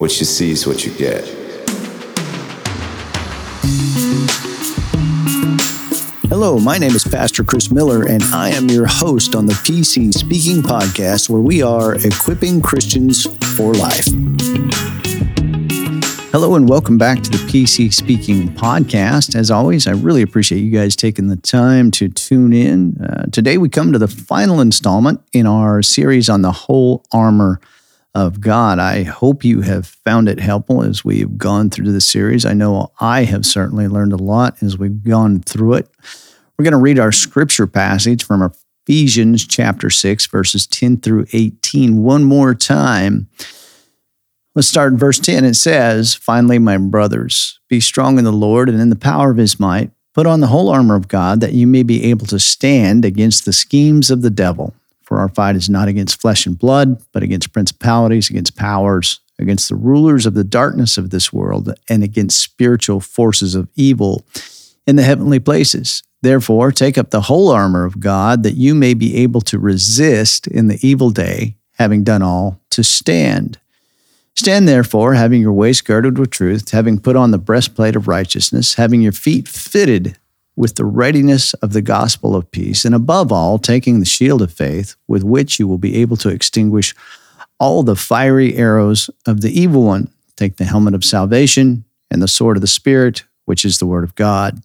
What you see is what you get. Hello, my name is Pastor Chris Miller, and I am your host on the PC Speaking Podcast, where we are equipping Christians for life. Hello, and welcome back to the PC Speaking Podcast. As always, I really appreciate you guys taking the time to tune in. Uh, today, we come to the final installment in our series on the whole armor of God. I hope you have found it helpful as we've gone through the series. I know I have certainly learned a lot as we've gone through it. We're going to read our scripture passage from Ephesians chapter 6, verses 10 through 18, one more time. Let's start in verse 10. It says, Finally, my brothers, be strong in the Lord and in the power of his might. Put on the whole armor of God that you may be able to stand against the schemes of the devil. For our fight is not against flesh and blood, but against principalities, against powers, against the rulers of the darkness of this world, and against spiritual forces of evil in the heavenly places. Therefore, take up the whole armor of God that you may be able to resist in the evil day, having done all to stand. Stand therefore, having your waist girded with truth, having put on the breastplate of righteousness, having your feet fitted with the readiness of the gospel of peace, and above all, taking the shield of faith, with which you will be able to extinguish all the fiery arrows of the evil one. Take the helmet of salvation and the sword of the Spirit, which is the word of God.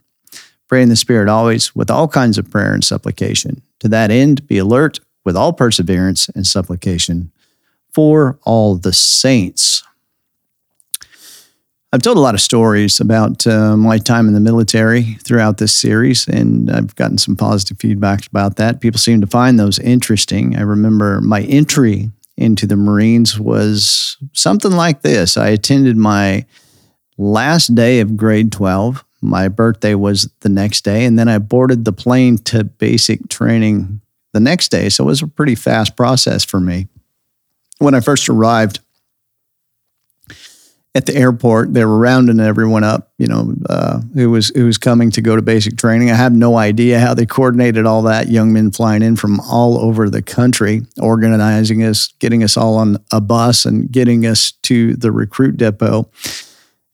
Pray in the Spirit always with all kinds of prayer and supplication. To that end, be alert with all perseverance and supplication for all the saints. I've told a lot of stories about uh, my time in the military throughout this series, and I've gotten some positive feedback about that. People seem to find those interesting. I remember my entry into the Marines was something like this I attended my last day of grade 12. My birthday was the next day, and then I boarded the plane to basic training the next day. So it was a pretty fast process for me. When I first arrived, at the airport. They were rounding everyone up, you know, uh, who was who was coming to go to basic training. I have no idea how they coordinated all that. Young men flying in from all over the country, organizing us, getting us all on a bus, and getting us to the recruit depot.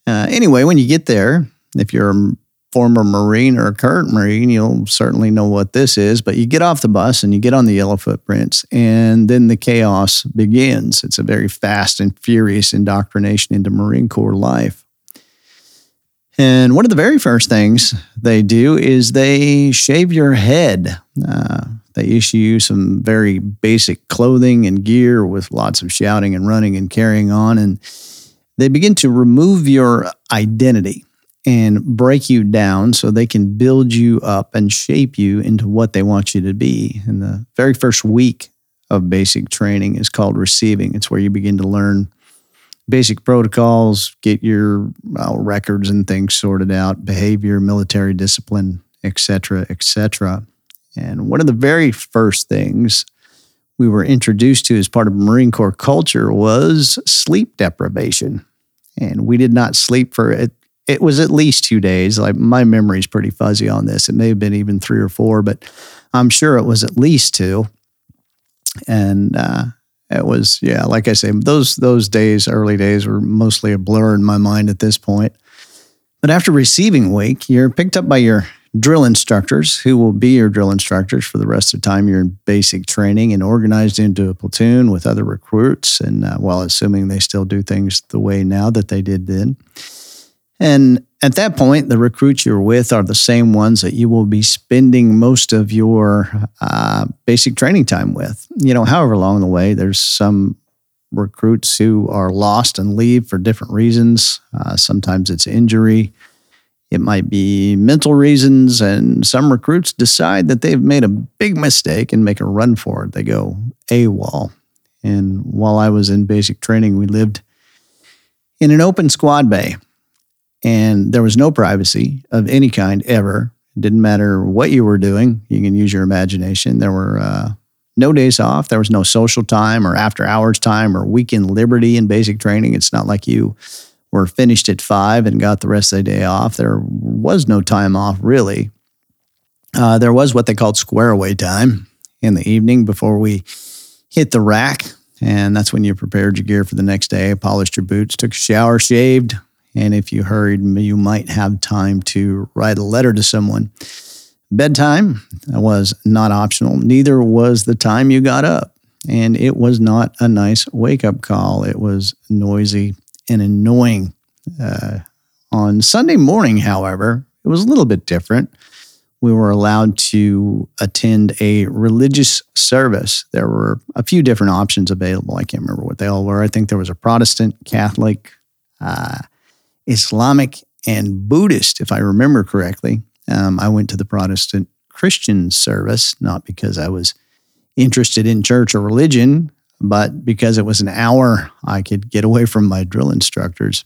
Uh, anyway, when you get there, if you're former Marine or current Marine, you'll certainly know what this is. But you get off the bus and you get on the yellow footprints, and then the chaos begins. It's a very fast and furious indoctrination into Marine Corps life. And one of the very first things they do is they shave your head. Uh, they issue you some very basic clothing and gear with lots of shouting and running and carrying on. And they begin to remove your identity and break you down so they can build you up and shape you into what they want you to be. And the very first week of basic training is called receiving. It's where you begin to learn basic protocols, get your well, records and things sorted out, behavior, military discipline, etc., etc. And one of the very first things we were introduced to as part of Marine Corps culture was sleep deprivation. And we did not sleep for it it was at least two days. Like my memory's pretty fuzzy on this. It may have been even three or four, but I'm sure it was at least two. And uh, it was, yeah, like I say, those those days, early days, were mostly a blur in my mind at this point. But after receiving week, you're picked up by your drill instructors who will be your drill instructors for the rest of the time you're in basic training and organized into a platoon with other recruits. And uh, while assuming they still do things the way now that they did then. And at that point, the recruits you're with are the same ones that you will be spending most of your uh, basic training time with. You know, however, along the way, there's some recruits who are lost and leave for different reasons. Uh, sometimes it's injury, it might be mental reasons, and some recruits decide that they've made a big mistake and make a run for it. They go AWOL. And while I was in basic training, we lived in an open squad bay and there was no privacy of any kind ever. Didn't matter what you were doing. You can use your imagination. There were uh, no days off. There was no social time or after hours time or weekend liberty in basic training. It's not like you were finished at five and got the rest of the day off. There was no time off really. Uh, there was what they called square away time in the evening before we hit the rack And that's when you prepared your gear for the next day, polished your boots, took a shower, shaved. And if you hurried, you might have time to write a letter to someone. Bedtime was not optional. Neither was the time you got up. And it was not a nice wake up call. It was noisy and annoying. Uh, on Sunday morning, however, it was a little bit different. We were allowed to attend a religious service. There were a few different options available. I can't remember what they all were. I think there was a Protestant, Catholic, uh, Islamic, and Buddhist, if I remember correctly. Um, I went to the Protestant Christian service, not because I was interested in church or religion, but because it was an hour, I could get away from my drill instructors.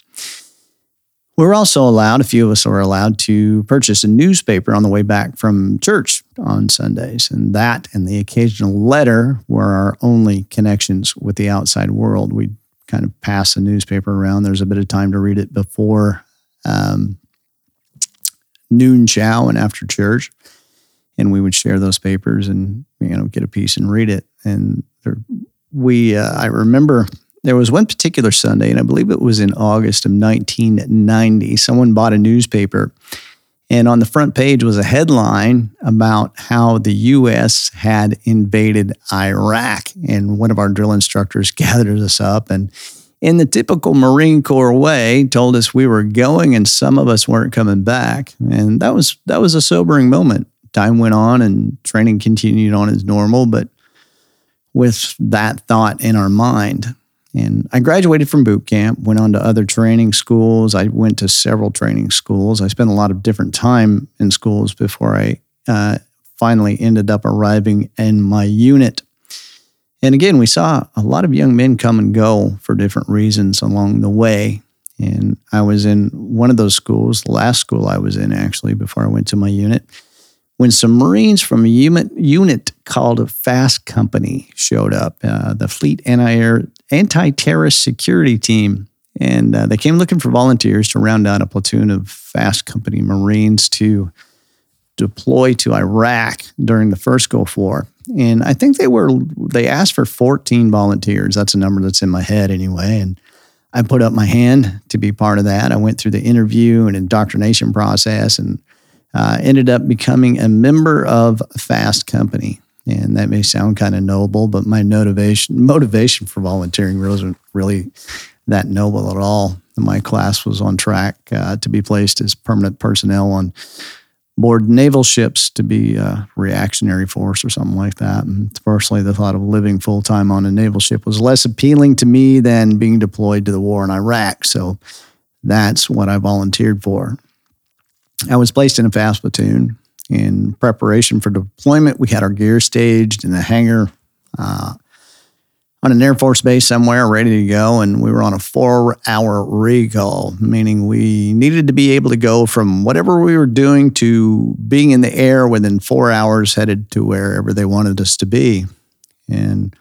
We were also allowed, a few of us were allowed to purchase a newspaper on the way back from church on Sundays. And that and the occasional letter were our only connections with the outside world. We'd kind of pass the newspaper around. There's a bit of time to read it before um, noon chow and after church. And we would share those papers and, you know, get a piece and read it. And there, we, uh, I remember there was one particular Sunday, and I believe it was in August of 1990. Someone bought a newspaper, and on the front page was a headline about how the U.S. had invaded Iraq. And one of our drill instructors gathered us up and in the typical Marine Corps way, told us we were going and some of us weren't coming back. And that was that was a sobering moment. Time went on and training continued on as normal, but with that thought in our mind. And I graduated from boot camp, went on to other training schools. I went to several training schools. I spent a lot of different time in schools before I uh, finally ended up arriving in my unit and again, we saw a lot of young men come and go for different reasons along the way. And I was in one of those schools, the last school I was in actually, before I went to my unit, when some Marines from a unit, unit called Fast Company showed up, uh, the Fleet Anti Terrorist Security Team. And uh, they came looking for volunteers to round out a platoon of Fast Company Marines to deploy to Iraq during the first Gulf War. And I think they were they asked for 14 volunteers. That's a number that's in my head anyway. And I put up my hand to be part of that. I went through the interview and indoctrination process and uh, ended up becoming a member of a Fast Company. And that may sound kind of noble, but my motivation motivation for volunteering wasn't really that noble at all. My class was on track uh, to be placed as permanent personnel on board naval ships to be a reactionary force or something like that. And personally, the thought of living full time on a naval ship was less appealing to me than being deployed to the war in Iraq. So that's what I volunteered for. I was placed in a fast platoon. In preparation for deployment, we had our gear staged in the hangar. Uh, on an Air Force base somewhere, ready to go. And we were on a four hour recall, meaning we needed to be able to go from whatever we were doing to being in the air within four hours, headed to wherever they wanted us to be. And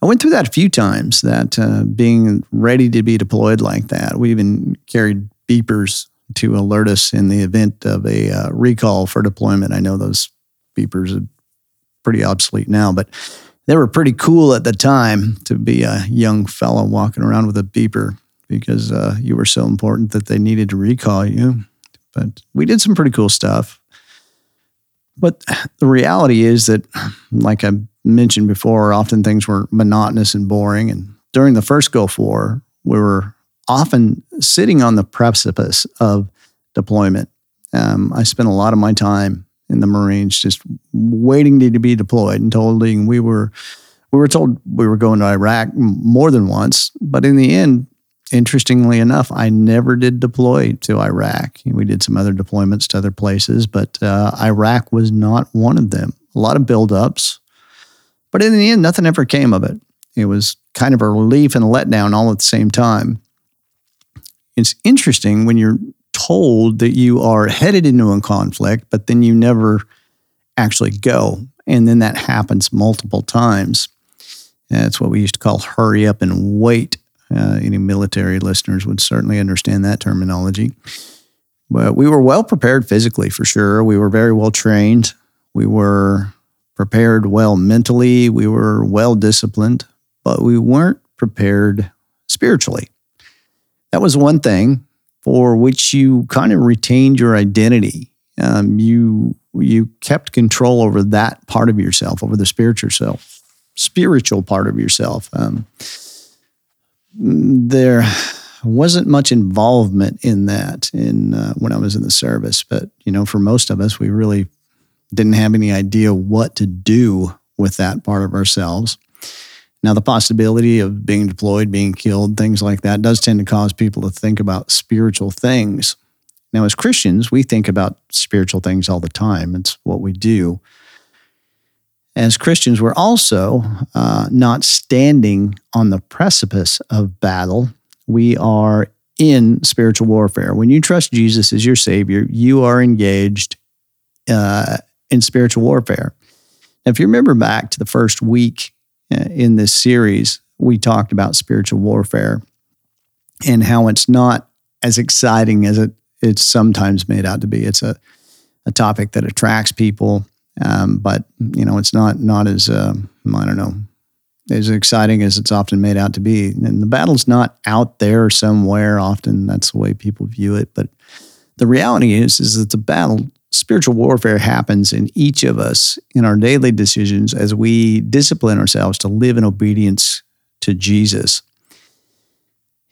I went through that a few times, that uh, being ready to be deployed like that. We even carried beepers to alert us in the event of a uh, recall for deployment. I know those beepers are pretty obsolete now, but they were pretty cool at the time to be a young fellow walking around with a beeper because uh, you were so important that they needed to recall you. But we did some pretty cool stuff. But the reality is that, like I mentioned before, often things were monotonous and boring. And during the first Gulf War, we were often sitting on the precipice of deployment. Um, I spent a lot of my time in the Marines, just waiting to, be deployed and told we were we were told we were going to Iraq more than once, but in the end, interestingly enough, I never did deploy to Iraq. We did some other deployments to other places, but uh, Iraq was not one of them. A lot of buildups, but in the end, nothing ever came of it. It was kind of a relief and a letdown all at the same time. It's interesting when you're told that you are headed into a conflict, but then you never actually go. And then that happens multiple times. That's what we used to call hurry up and wait. Uh, any military listeners would certainly understand that terminology. But we were well prepared physically for sure. We were very well trained. We were prepared well mentally. We were well disciplined. but we weren't prepared spiritually. That was one thing for which you kind of retained your identity. Um, you you kept control over that part of yourself, over the spiritual self, spiritual part of yourself. Um, there wasn't much involvement in that in uh, when I was in the service, but you know, for most of us, we really didn't have any idea what to do with that part of ourselves. Now, the possibility of being deployed, being killed, things like that does tend to cause people to think about spiritual things. Now, as Christians, we think about spiritual things all the time. It's what we do. As Christians, we're also uh, not standing on the precipice of battle. We are in spiritual warfare. When you trust Jesus as your Savior, you are engaged uh, in spiritual warfare. Now, if you remember back to the first week in this series, we talked about spiritual warfare and how it's not as exciting as it, it's sometimes made out to be. It's a, a topic that attracts people, um, but you know it's not not as uh, I don't know as exciting as it's often made out to be. And the battle's not out there somewhere. Often that's the way people view it, but the reality is is that the battle spiritual warfare happens in each of us in our daily decisions as we discipline ourselves to live in obedience to Jesus.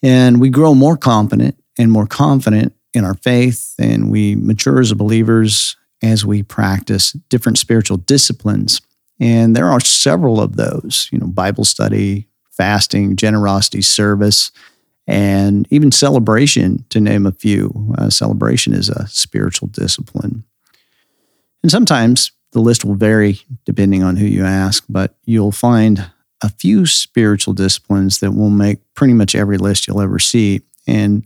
And we grow more confident and more confident in our faith, and we mature as believers as we practice different spiritual disciplines. And there are several of those, you know, Bible study, fasting, generosity, service, and even celebration, to name a few. Uh, celebration is a spiritual discipline. And sometimes the list will vary depending on who you ask, but you'll find a few spiritual disciplines that will make pretty much every list you'll ever see. And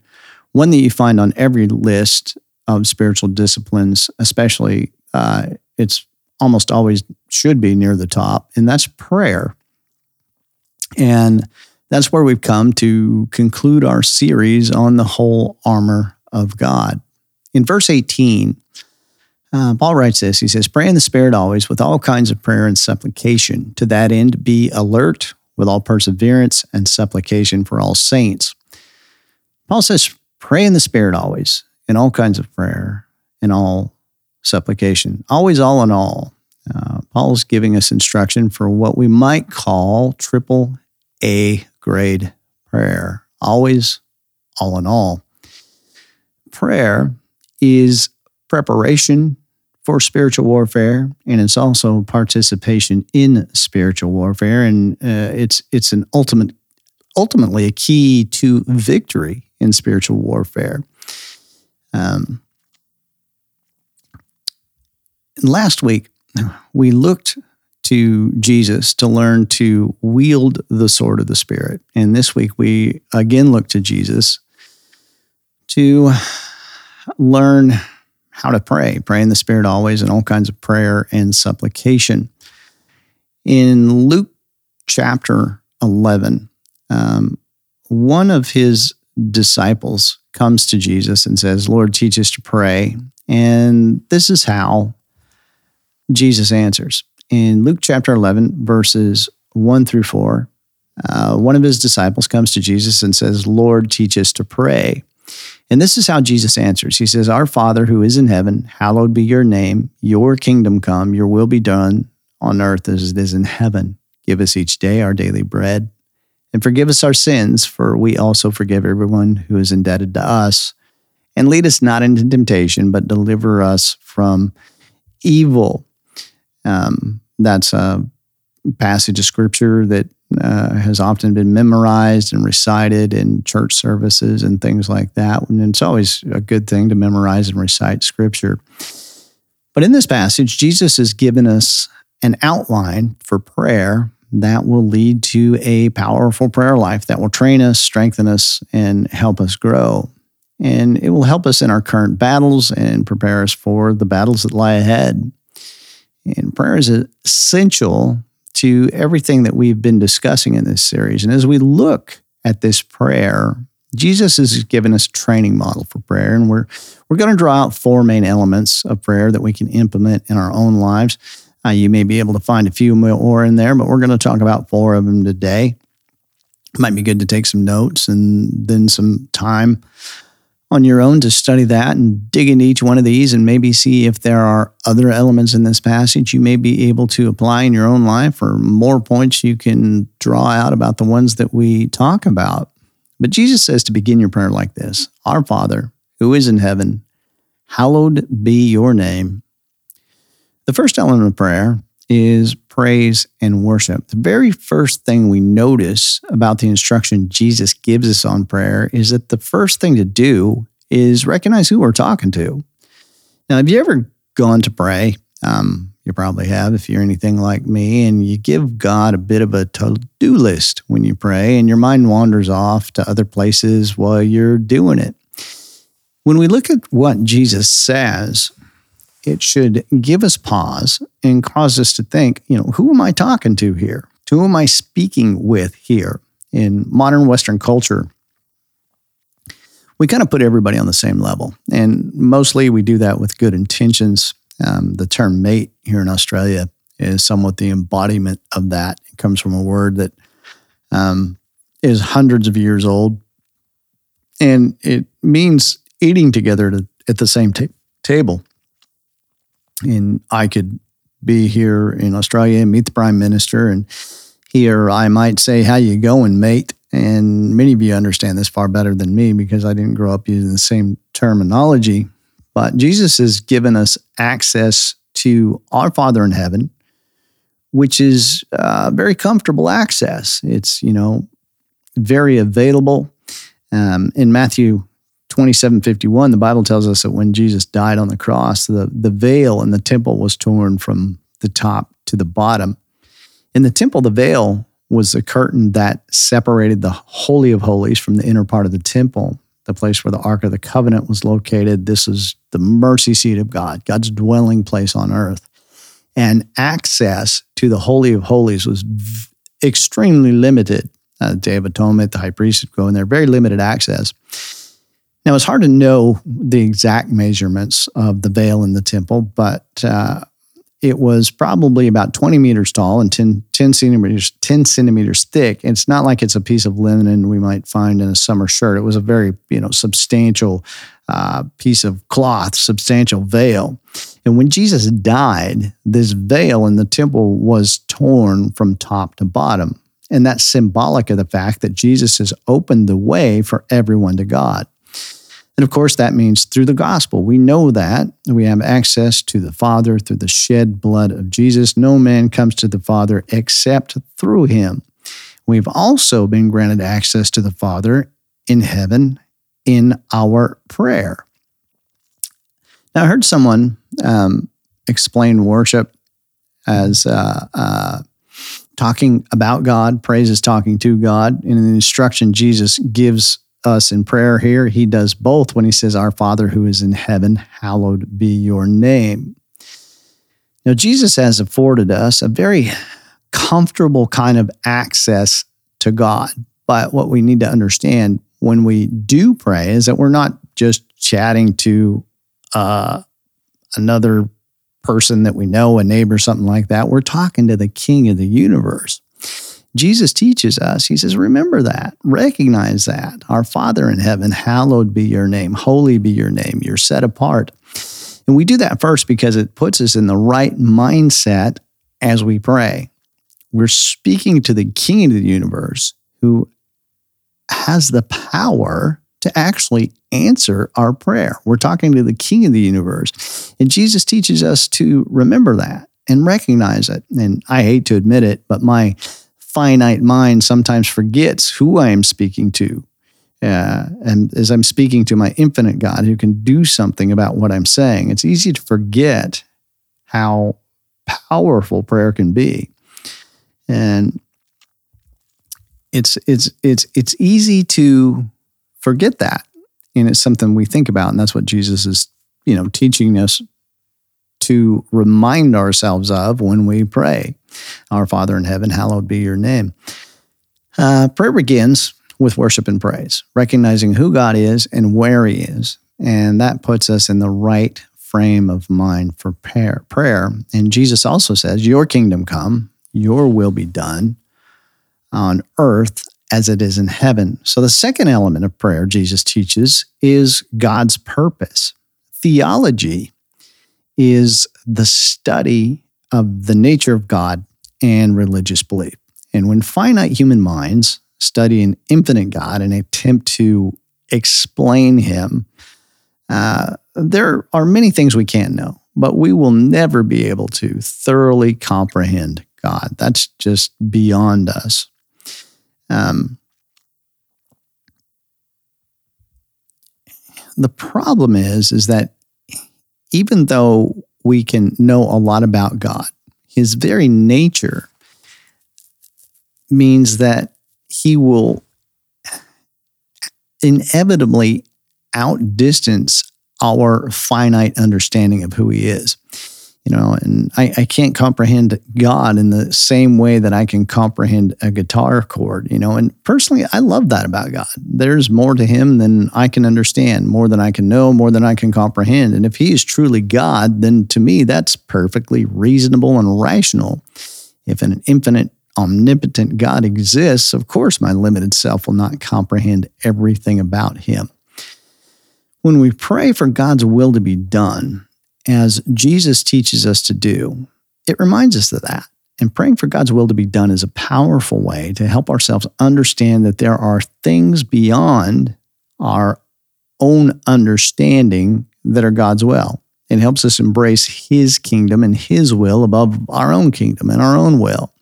one that you find on every list of spiritual disciplines, especially, uh, it's almost always should be near the top, and that's prayer. And that's where we've come to conclude our series on the whole armor of God. In verse 18, uh, Paul writes this He says, Pray in the Spirit always with all kinds of prayer and supplication. To that end, be alert with all perseverance and supplication for all saints. Paul says, Pray in the Spirit always, in all kinds of prayer, in all supplication, always all in all. Uh, Paul's giving us instruction for what we might call triple A grade prayer. Always, all in all. Prayer is preparation for spiritual warfare, and it's also participation in spiritual warfare, and uh, it's it's an ultimate, ultimately a key to victory in spiritual warfare. Um, last week, we looked to Jesus to learn to wield the sword of the Spirit. And this week, we again look to Jesus to learn how to pray, pray in the Spirit always, and all kinds of prayer and supplication. In Luke chapter 11, um, one of his disciples comes to Jesus and says, Lord, teach us to pray. And this is how Jesus answers. In Luke chapter 11, verses 1 through 4, uh, one of his disciples comes to Jesus and says, Lord, teach us to pray. And this is how Jesus answers. He says, Our Father who is in heaven, hallowed be your name. Your kingdom come, your will be done on earth as it is in heaven. Give us each day our daily bread. And forgive us our sins, for we also forgive everyone who is indebted to us. And lead us not into temptation, but deliver us from evil. Um, that's a passage of scripture that uh, has often been memorized and recited in church services and things like that. And it's always a good thing to memorize and recite scripture. But in this passage, Jesus has given us an outline for prayer that will lead to a powerful prayer life that will train us, strengthen us, and help us grow. And it will help us in our current battles and prepare us for the battles that lie ahead. And prayer is essential to everything that we've been discussing in this series. And as we look at this prayer, Jesus has given us a training model for prayer, and we're we're going to draw out four main elements of prayer that we can implement in our own lives. Uh, you may be able to find a few more in there, but we're going to talk about four of them today. Might be good to take some notes and then some time on your own to study that and dig into each one of these and maybe see if there are other elements in this passage you may be able to apply in your own life or more points you can draw out about the ones that we talk about. But Jesus says to begin your prayer like this Our Father, who is in heaven, hallowed be your name. The first element of prayer is praise and worship. The very first thing we notice about the instruction Jesus gives us on prayer is that the first thing to do is recognize who we're talking to. Now, have you ever gone to pray? Um, you probably have if you're anything like me, and you give God a bit of a to do list when you pray, and your mind wanders off to other places while you're doing it. When we look at what Jesus says it should give us pause and cause us to think, you know, who am I talking to here? Who am I speaking with here? In modern Western culture, we kind of put everybody on the same level. And mostly we do that with good intentions. Um, the term mate here in Australia is somewhat the embodiment of that. It comes from a word that um, is hundreds of years old. And it means eating together to, at the same ta- table and I could be here in Australia and meet the prime minister, and here I might say, "How you going, mate?" And many of you understand this far better than me because I didn't grow up using the same terminology. But Jesus has given us access to our Father in heaven, which is uh, very comfortable access. It's you know very available. Um, in Matthew 2751, the Bible tells us that when Jesus died on the cross, the, the veil in the temple was torn from the top to the bottom. In the temple, the veil was the curtain that separated the Holy of Holies from the inner part of the temple, the place where the Ark of the Covenant was located. This is the mercy seat of God, God's dwelling place on earth. And access to the Holy of Holies was v- extremely limited. Uh, Day of Atonement, the high priest would go in there, very limited access. Now, it's hard to know the exact measurements of the veil in the temple, but uh, it was probably about 20 meters tall and 10, 10, centimeters 10 centimeters thick. It's not like it's a piece of linen we might find in a summer shirt. It was a very you know substantial uh, piece of cloth, substantial veil. And when Jesus died, this veil in the temple was torn from top to bottom. And that's symbolic of the fact that Jesus has opened the way for everyone to God. And of course, that means through the gospel. We know that we have access to the Father through the shed blood of Jesus. No man comes to the Father except through him. We've also been granted access to the Father in heaven in our prayer. Now, I heard someone um, explain worship as uh, uh, talking about God, praise is talking to God. In the instruction Jesus gives us in prayer here, he does both when he says, Our Father who is in heaven, hallowed be your name. Now, Jesus has afforded us a very comfortable kind of access to God. But what we need to understand when we do pray is that we're not just chatting to uh, another person that we know, a neighbor, something like that. We're talking to the King of the universe. Jesus teaches us, he says, remember that, recognize that. Our Father in heaven, hallowed be your name, holy be your name, you're set apart. And we do that first because it puts us in the right mindset as we pray. We're speaking to the King of the universe who has the power to actually answer our prayer. We're talking to the King of the universe. And Jesus teaches us to remember that and recognize it. And I hate to admit it, but my finite mind sometimes forgets who I am speaking to. Uh, and as I'm speaking to my infinite God who can do something about what I'm saying, it's easy to forget how powerful prayer can be. And it's it's it's it's easy to forget that. And it's something we think about. And that's what Jesus is, you know, teaching us to remind ourselves of when we pray. Our Father in heaven, hallowed be your name. Uh, prayer begins with worship and praise, recognizing who God is and where He is. And that puts us in the right frame of mind for prayer. prayer. And Jesus also says, Your kingdom come, your will be done on earth as it is in heaven. So, the second element of prayer Jesus teaches is God's purpose. Theology is the study of the nature of God and religious belief. And when finite human minds study an infinite God and attempt to explain him, uh, there are many things we can't know, but we will never be able to thoroughly comprehend God. That's just beyond us. Um, the problem is, is that even though we can know a lot about God, his very nature means that he will inevitably outdistance our finite understanding of who he is you know and I, I can't comprehend god in the same way that i can comprehend a guitar chord you know and personally i love that about god. There's more to him than i can understand more than i can know more than i can comprehend. And if he is truly god then to me that's perfectly reasonable and rational. If an infinite omnipotent god exists of course my limited self will not comprehend everything about him. When we pray for god's will to be done as Jesus teaches us to do, it reminds us of that. And praying for God's will to be done is a powerful way to help ourselves understand that there are things beyond our own understanding that are God's will. It helps us embrace His kingdom and His will above our own kingdom and our own will.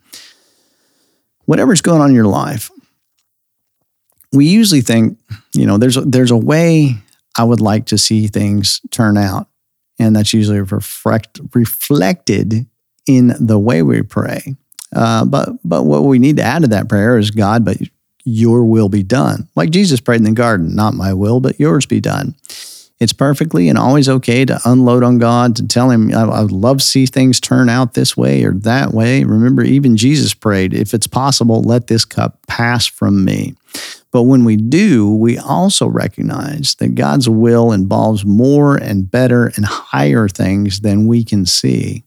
Whatever's going on in your life, we usually think, you know, there's a, there's a way I would like to see things turn out and that's usually reflect, reflected in the way we pray. Uh, but but what we need to add to that prayer is God, but your will be done. Like Jesus prayed in the garden, not my will, but yours be done. It's perfectly and always okay to unload on God, to tell Him, I, I love to see things turn out this way or that way. Remember, even Jesus prayed, if it's possible, let this cup pass from me. But when we do, we also recognize that God's will involves more and better and higher things than we can see.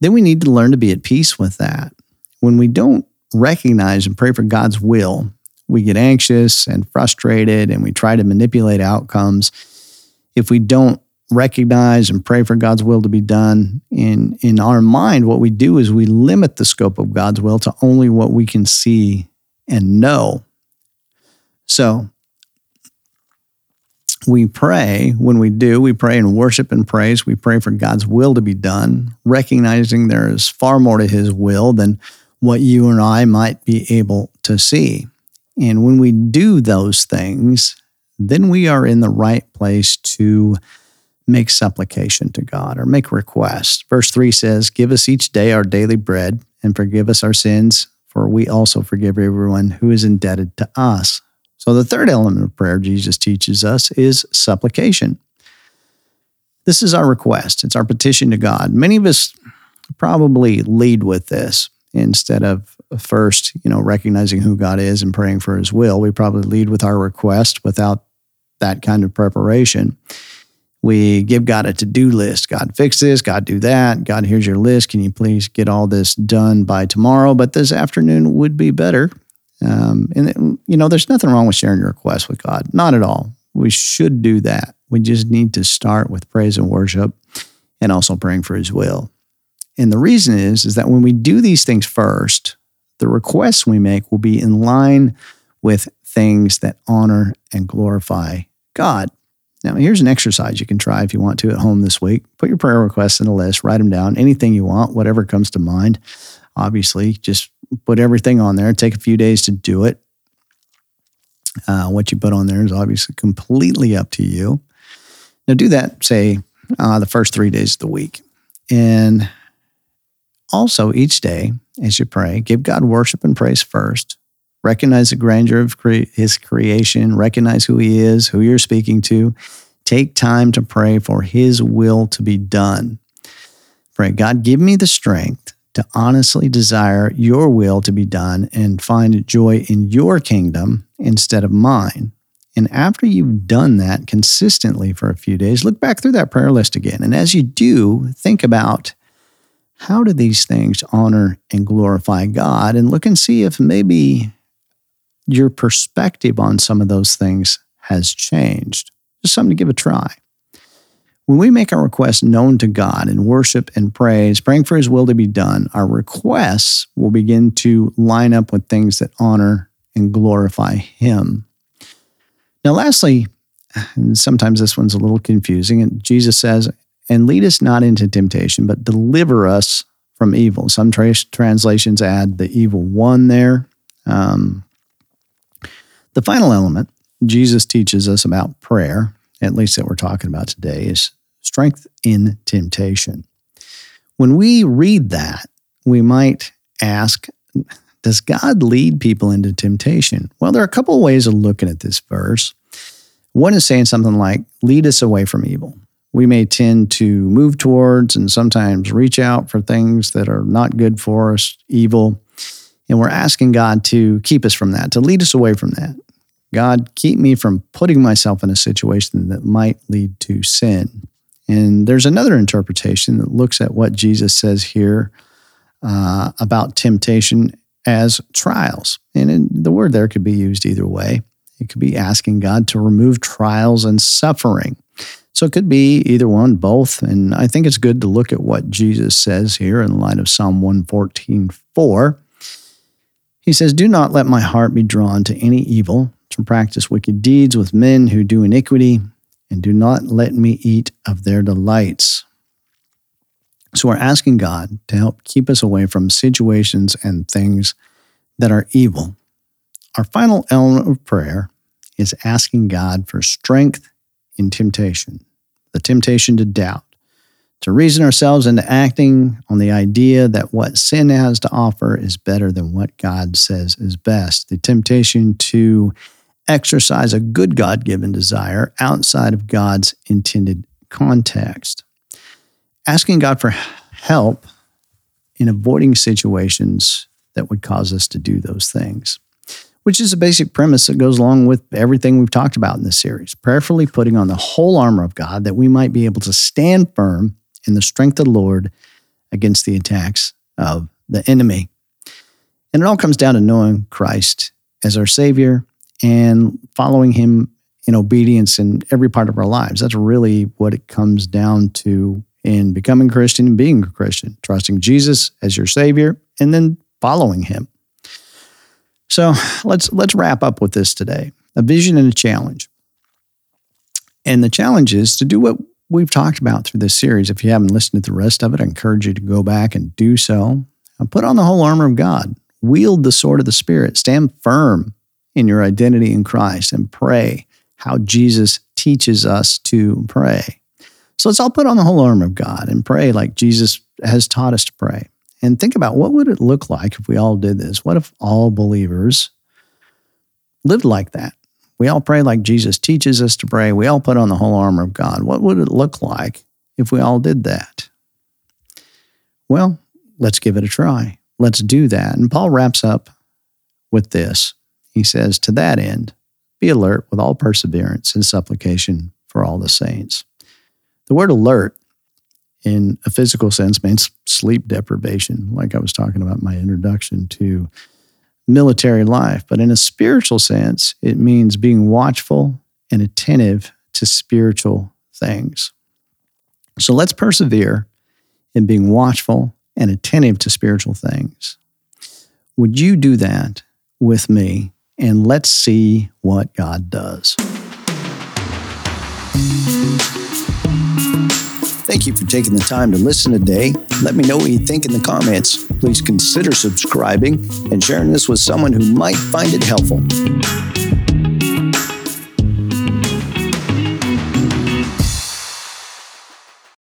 Then we need to learn to be at peace with that. When we don't recognize and pray for God's will, we get anxious and frustrated and we try to manipulate outcomes. If we don't recognize and pray for God's will to be done in in our mind what we do is we limit the scope of God's will to only what we can see and know so we pray when we do, we pray in worship and praise. We pray for God's will to be done, recognizing there is far more to his will than what you and I might be able to see. And when we do those things, then we are in the right place to make supplication to God or make request. Verse 3 says, Give us each day our daily bread and forgive us our sins, for we also forgive everyone who is indebted to us. So, the third element of prayer Jesus teaches us is supplication. This is our request, it's our petition to God. Many of us probably lead with this instead of first, you know, recognizing who God is and praying for his will. We probably lead with our request without that kind of preparation. We give God a to do list. God, fix this. God, do that. God, here's your list. Can you please get all this done by tomorrow? But this afternoon would be better. Um, and, you know, there's nothing wrong with sharing your request with God. Not at all. We should do that. We just need to start with praise and worship and also praying for his will. And the reason is, is that when we do these things first, the requests we make will be in line with things that honor and glorify God. Now, here's an exercise you can try if you want to at home this week. Put your prayer requests in a list, write them down, anything you want, whatever comes to mind. Obviously, just put everything on there. Take a few days to do it. Uh, what you put on there is obviously completely up to you. Now, do that, say, uh, the first three days of the week. And also, each day as you pray, give God worship and praise first. Recognize the grandeur of cre- His creation, recognize who He is, who you're speaking to. Take time to pray for His will to be done. Pray, God, give me the strength to honestly desire your will to be done and find joy in your kingdom instead of mine. And after you've done that consistently for a few days, look back through that prayer list again. And as you do, think about how do these things honor and glorify God? And look and see if maybe your perspective on some of those things has changed. Just something to give a try. When we make our requests known to God in worship and praise, praying for His will to be done, our requests will begin to line up with things that honor and glorify Him. Now, lastly, and sometimes this one's a little confusing, and Jesus says, and lead us not into temptation, but deliver us from evil. Some tra- translations add the evil one there. Um, the final element Jesus teaches us about prayer, at least that we're talking about today, is strength in temptation. When we read that, we might ask, does God lead people into temptation? Well, there are a couple of ways of looking at this verse. One is saying something like, lead us away from evil. We may tend to move towards and sometimes reach out for things that are not good for us, evil. And we're asking God to keep us from that, to lead us away from that. God, keep me from putting myself in a situation that might lead to sin. And there's another interpretation that looks at what Jesus says here uh, about temptation as trials. And the word there could be used either way. It could be asking God to remove trials and suffering. So it could be either one, both. And I think it's good to look at what Jesus says here in light of Psalm 114 4. He says, Do not let my heart be drawn to any evil, to practice wicked deeds with men who do iniquity, and do not let me eat of their delights. So we're asking God to help keep us away from situations and things that are evil. Our final element of prayer is asking God for strength in temptation, the temptation to doubt, to reason ourselves into acting on the idea that what sin has to offer is better than what God says is best, the temptation to exercise a good God given desire outside of God's intended context. Asking God for help in avoiding situations that would cause us to do those things, which is a basic premise that goes along with everything we've talked about in this series. Prayerfully putting on the whole armor of God that we might be able to stand firm in the strength of the Lord against the attacks of the enemy. And it all comes down to knowing Christ as our Savior and following Him in obedience in every part of our lives. That's really what it comes down to in becoming Christian and being a Christian, trusting Jesus as your Savior and then following Him. So let's let's wrap up with this today: a vision and a challenge. And the challenge is to do what we've talked about through this series. If you haven't listened to the rest of it, I encourage you to go back and do so. And put on the whole armor of God, wield the sword of the Spirit, stand firm in your identity in Christ, and pray how Jesus teaches us to pray. So let's all put on the whole armor of God and pray like Jesus has taught us to pray. And think about what would it look like if we all did this? What if all believers lived like that? We all pray like Jesus teaches us to pray. We all put on the whole armor of God. What would it look like if we all did that? Well, let's give it a try. Let's do that. And Paul wraps up with this. He says, To that end, be alert with all perseverance and supplication for all the saints. The word alert in a physical sense means sleep deprivation, like I was talking about my introduction to military life. But in a spiritual sense, it means being watchful and attentive to spiritual things. So let's persevere in being watchful and attentive to spiritual things. Would you do that with me? And let's see what God does. Thank you for taking the time to listen today. Let me know what you think in the comments. Please consider subscribing and sharing this with someone who might find it helpful.